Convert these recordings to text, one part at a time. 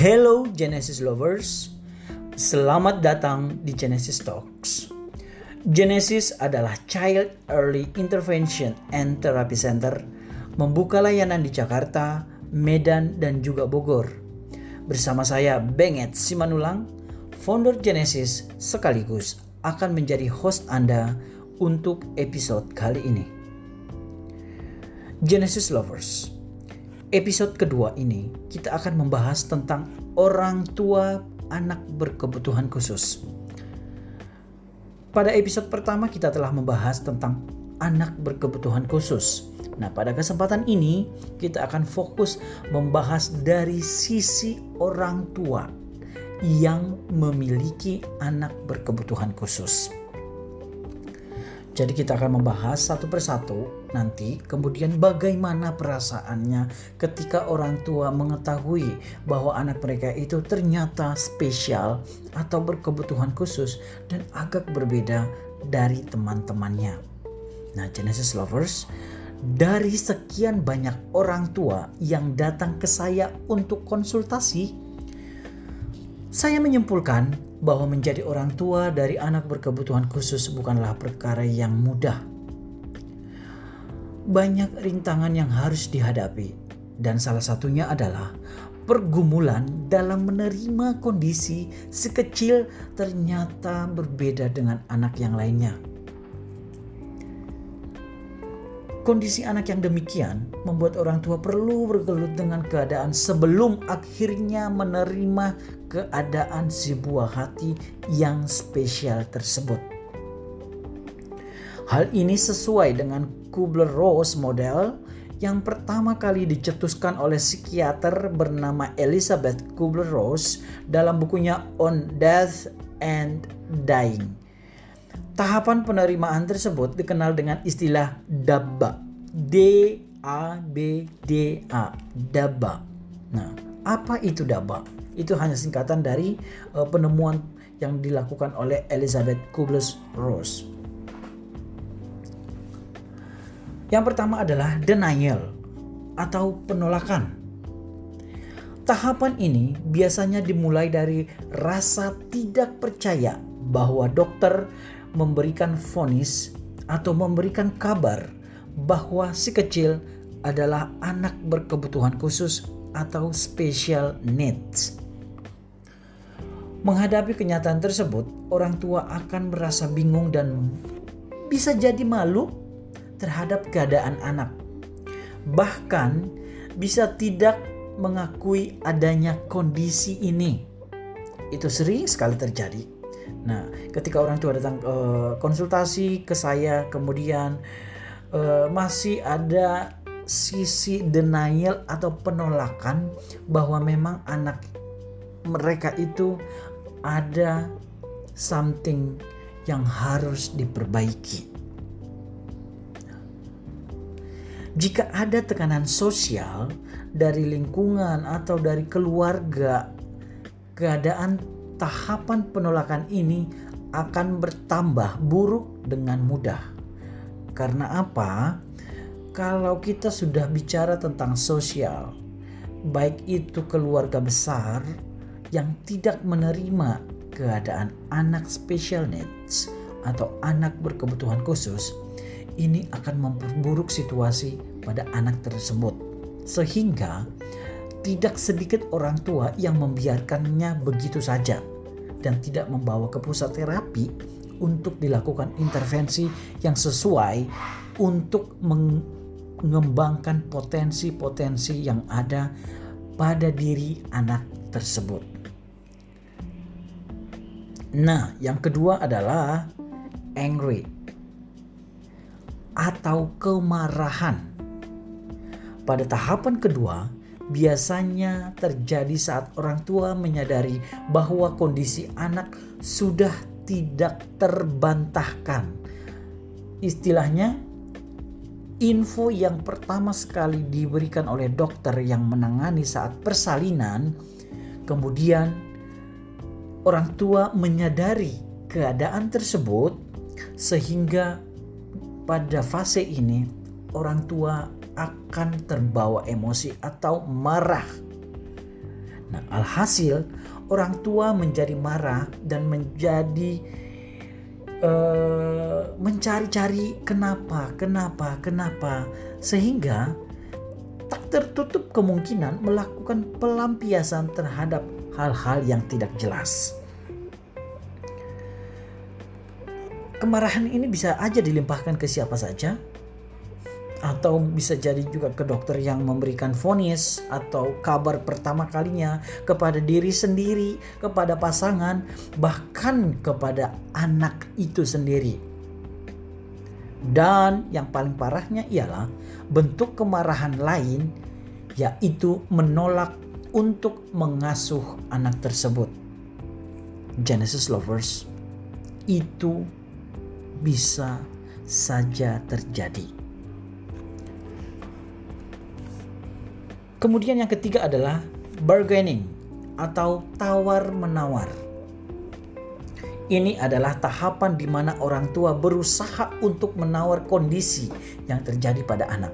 Hello Genesis lovers, selamat datang di Genesis Talks. Genesis adalah Child Early Intervention and Therapy Center, membuka layanan di Jakarta, Medan, dan juga Bogor. Bersama saya Benget Simanulang, founder Genesis sekaligus akan menjadi host Anda untuk episode kali ini. Genesis Lovers, episode kedua ini kita akan membahas tentang orang tua anak berkebutuhan khusus. Pada episode pertama kita telah membahas tentang anak berkebutuhan khusus. Nah, pada kesempatan ini kita akan fokus membahas dari sisi orang tua yang memiliki anak berkebutuhan khusus. Jadi kita akan membahas satu persatu nanti kemudian bagaimana perasaannya ketika orang tua mengetahui bahwa anak mereka itu ternyata spesial atau berkebutuhan khusus dan agak berbeda dari teman-temannya. Nah, Genesis Lovers, dari sekian banyak orang tua yang datang ke saya untuk konsultasi, saya menyimpulkan bahwa menjadi orang tua dari anak berkebutuhan khusus bukanlah perkara yang mudah. Banyak rintangan yang harus dihadapi, dan salah satunya adalah pergumulan dalam menerima kondisi sekecil ternyata berbeda dengan anak yang lainnya. Kondisi anak yang demikian membuat orang tua perlu bergelut dengan keadaan sebelum akhirnya menerima keadaan sebuah hati yang spesial tersebut. Hal ini sesuai dengan Kubler-Ross model yang pertama kali dicetuskan oleh psikiater bernama Elizabeth Kubler-Ross dalam bukunya On Death and Dying. Tahapan penerimaan tersebut dikenal dengan istilah DABA. D A B D A. DABA. Nah, apa itu DABA? Itu hanya singkatan dari uh, penemuan yang dilakukan oleh Elizabeth Kubler-Ross. Yang pertama adalah denial atau penolakan. Tahapan ini biasanya dimulai dari rasa tidak percaya bahwa dokter memberikan vonis atau memberikan kabar bahwa si kecil adalah anak berkebutuhan khusus atau special needs. Menghadapi kenyataan tersebut, orang tua akan merasa bingung dan bisa jadi malu terhadap keadaan anak. Bahkan bisa tidak mengakui adanya kondisi ini. Itu sering sekali terjadi Nah, ketika orang tua datang uh, konsultasi ke saya, kemudian uh, masih ada sisi denial atau penolakan bahwa memang anak mereka itu ada something yang harus diperbaiki. Jika ada tekanan sosial dari lingkungan atau dari keluarga, keadaan tahapan penolakan ini akan bertambah buruk dengan mudah. Karena apa? Kalau kita sudah bicara tentang sosial, baik itu keluarga besar yang tidak menerima keadaan anak special needs atau anak berkebutuhan khusus, ini akan memperburuk situasi pada anak tersebut. Sehingga tidak sedikit orang tua yang membiarkannya begitu saja dan tidak membawa ke pusat terapi untuk dilakukan intervensi yang sesuai untuk mengembangkan potensi-potensi yang ada pada diri anak tersebut. Nah, yang kedua adalah angry atau kemarahan. Pada tahapan kedua, biasanya terjadi saat orang tua menyadari bahwa kondisi anak sudah tidak terbantahkan. Istilahnya, info yang pertama sekali diberikan oleh dokter yang menangani saat persalinan, kemudian orang tua menyadari keadaan tersebut, sehingga pada fase ini orang tua akan terbawa emosi atau marah. Nah, alhasil orang tua menjadi marah dan menjadi uh, mencari-cari kenapa, kenapa, kenapa, sehingga tak tertutup kemungkinan melakukan pelampiasan terhadap hal-hal yang tidak jelas. Kemarahan ini bisa aja dilimpahkan ke siapa saja, atau bisa jadi juga ke dokter yang memberikan vonis atau kabar pertama kalinya kepada diri sendiri, kepada pasangan, bahkan kepada anak itu sendiri. Dan yang paling parahnya ialah bentuk kemarahan lain yaitu menolak untuk mengasuh anak tersebut. Genesis lovers itu bisa saja terjadi. Kemudian yang ketiga adalah bargaining atau tawar-menawar. Ini adalah tahapan di mana orang tua berusaha untuk menawar kondisi yang terjadi pada anak.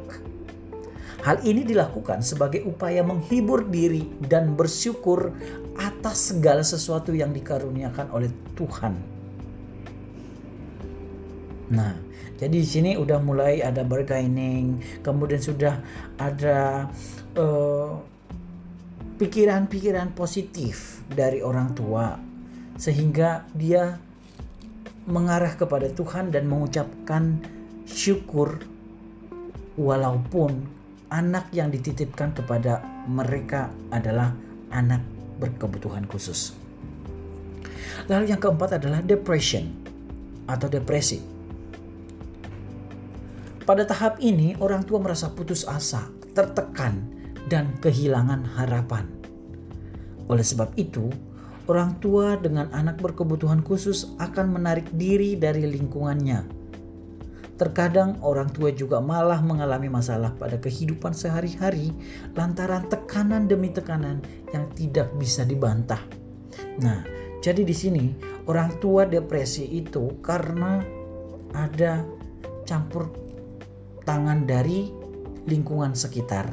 Hal ini dilakukan sebagai upaya menghibur diri dan bersyukur atas segala sesuatu yang dikaruniakan oleh Tuhan Nah, jadi di sini udah mulai ada bargaining, kemudian sudah ada eh, pikiran-pikiran positif dari orang tua sehingga dia mengarah kepada Tuhan dan mengucapkan syukur walaupun anak yang dititipkan kepada mereka adalah anak berkebutuhan khusus. Lalu yang keempat adalah depression atau depresi. Pada tahap ini, orang tua merasa putus asa, tertekan, dan kehilangan harapan. Oleh sebab itu, orang tua dengan anak berkebutuhan khusus akan menarik diri dari lingkungannya. Terkadang orang tua juga malah mengalami masalah pada kehidupan sehari-hari lantaran tekanan demi tekanan yang tidak bisa dibantah. Nah, jadi di sini orang tua depresi itu karena ada campur tangan dari lingkungan sekitar.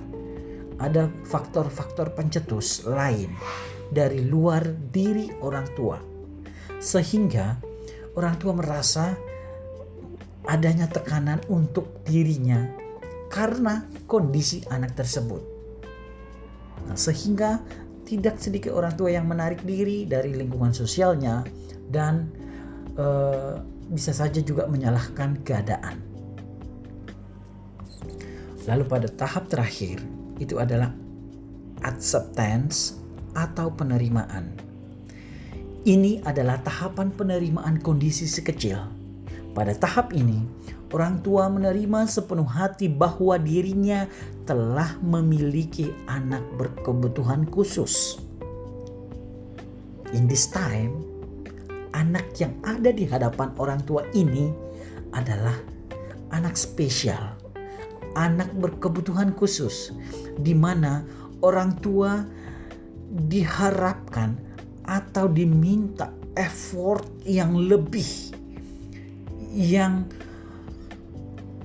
Ada faktor-faktor pencetus lain dari luar diri orang tua, sehingga orang tua merasa adanya tekanan untuk dirinya karena kondisi anak tersebut. Nah, sehingga tidak sedikit orang tua yang menarik diri dari lingkungan sosialnya dan e, bisa saja juga menyalahkan keadaan. Lalu pada tahap terakhir itu adalah acceptance atau penerimaan. Ini adalah tahapan penerimaan kondisi sekecil. Pada tahap ini, orang tua menerima sepenuh hati bahwa dirinya telah memiliki anak berkebutuhan khusus. In this time, anak yang ada di hadapan orang tua ini adalah anak spesial anak berkebutuhan khusus di mana orang tua diharapkan atau diminta effort yang lebih yang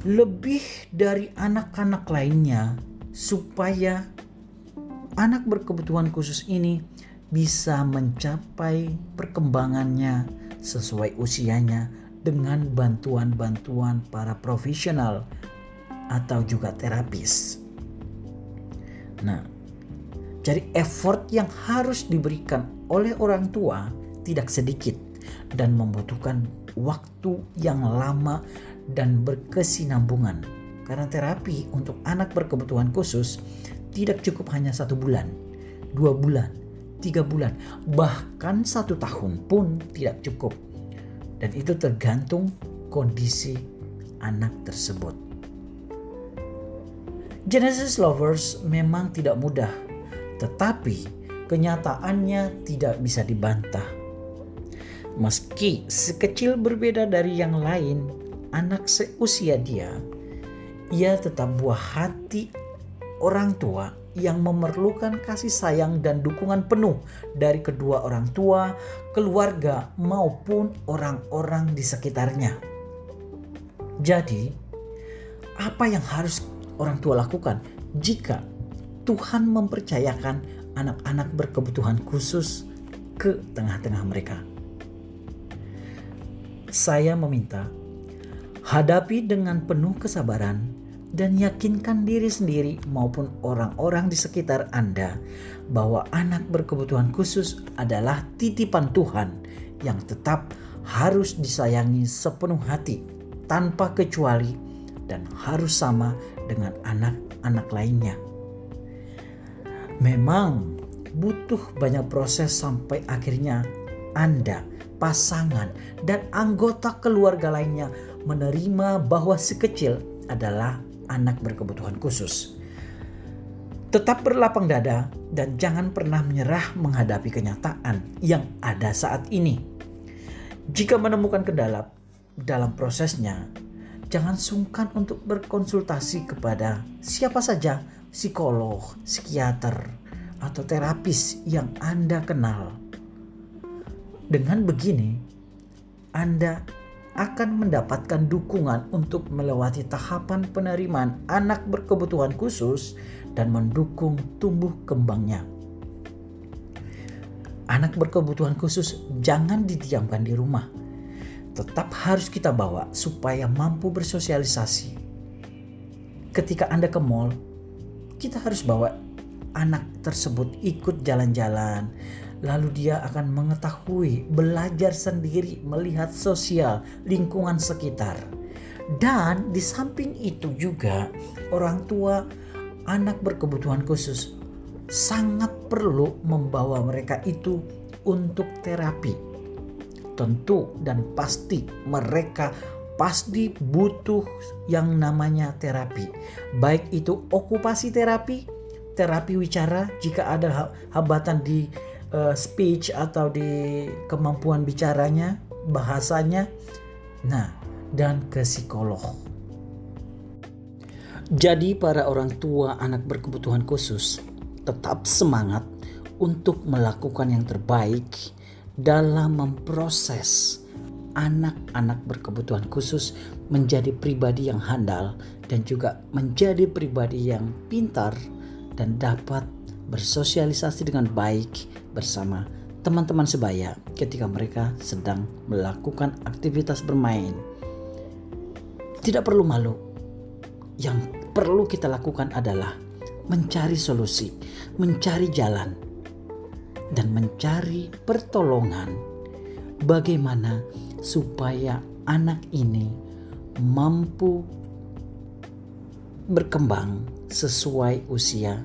lebih dari anak-anak lainnya supaya anak berkebutuhan khusus ini bisa mencapai perkembangannya sesuai usianya dengan bantuan-bantuan para profesional atau juga terapis. Nah, jadi effort yang harus diberikan oleh orang tua tidak sedikit dan membutuhkan waktu yang lama dan berkesinambungan. Karena terapi untuk anak berkebutuhan khusus tidak cukup hanya satu bulan, dua bulan, tiga bulan, bahkan satu tahun pun tidak cukup. Dan itu tergantung kondisi anak tersebut. Genesis Lovers memang tidak mudah, tetapi kenyataannya tidak bisa dibantah. Meski sekecil berbeda dari yang lain, anak seusia dia, ia tetap buah hati orang tua yang memerlukan kasih sayang dan dukungan penuh dari kedua orang tua, keluarga, maupun orang-orang di sekitarnya. Jadi, apa yang harus orang tua lakukan jika Tuhan mempercayakan anak-anak berkebutuhan khusus ke tengah-tengah mereka. Saya meminta, hadapi dengan penuh kesabaran dan yakinkan diri sendiri maupun orang-orang di sekitar Anda bahwa anak berkebutuhan khusus adalah titipan Tuhan yang tetap harus disayangi sepenuh hati tanpa kecuali dan harus sama dengan anak-anak lainnya. Memang butuh banyak proses sampai akhirnya Anda, pasangan, dan anggota keluarga lainnya menerima bahwa si kecil adalah anak berkebutuhan khusus. Tetap berlapang dada dan jangan pernah menyerah menghadapi kenyataan yang ada saat ini. Jika menemukan kendala dalam prosesnya, jangan sungkan untuk berkonsultasi kepada siapa saja, psikolog, psikiater, atau terapis yang Anda kenal. Dengan begini, Anda akan mendapatkan dukungan untuk melewati tahapan penerimaan anak berkebutuhan khusus dan mendukung tumbuh kembangnya. Anak berkebutuhan khusus jangan didiamkan di rumah. Tetap harus kita bawa supaya mampu bersosialisasi. Ketika Anda ke mall, kita harus bawa anak tersebut ikut jalan-jalan, lalu dia akan mengetahui, belajar sendiri, melihat sosial lingkungan sekitar. Dan di samping itu juga orang tua anak berkebutuhan khusus sangat perlu membawa mereka itu untuk terapi. Tentu dan pasti mereka pasti butuh yang namanya terapi. Baik itu okupasi terapi, terapi wicara jika ada hambatan di uh, speech atau di kemampuan bicaranya, bahasanya. Nah, dan ke psikolog. Jadi para orang tua anak berkebutuhan khusus tetap semangat untuk melakukan yang terbaik dalam memproses anak-anak berkebutuhan khusus menjadi pribadi yang handal dan juga menjadi pribadi yang pintar dan dapat bersosialisasi dengan baik bersama teman-teman sebaya ketika mereka sedang melakukan aktivitas bermain. Tidak perlu malu. Yang perlu kita lakukan adalah mencari solusi, mencari jalan, dan mencari pertolongan bagaimana supaya anak ini mampu berkembang sesuai usia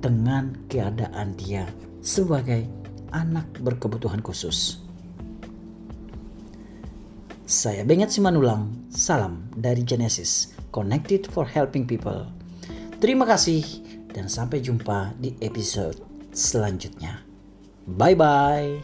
dengan keadaan dia sebagai anak berkebutuhan khusus. Saya Benget Simanulang, salam dari Genesis, Connected for Helping People. Terima kasih dan sampai jumpa di episode selanjutnya. Bye bye.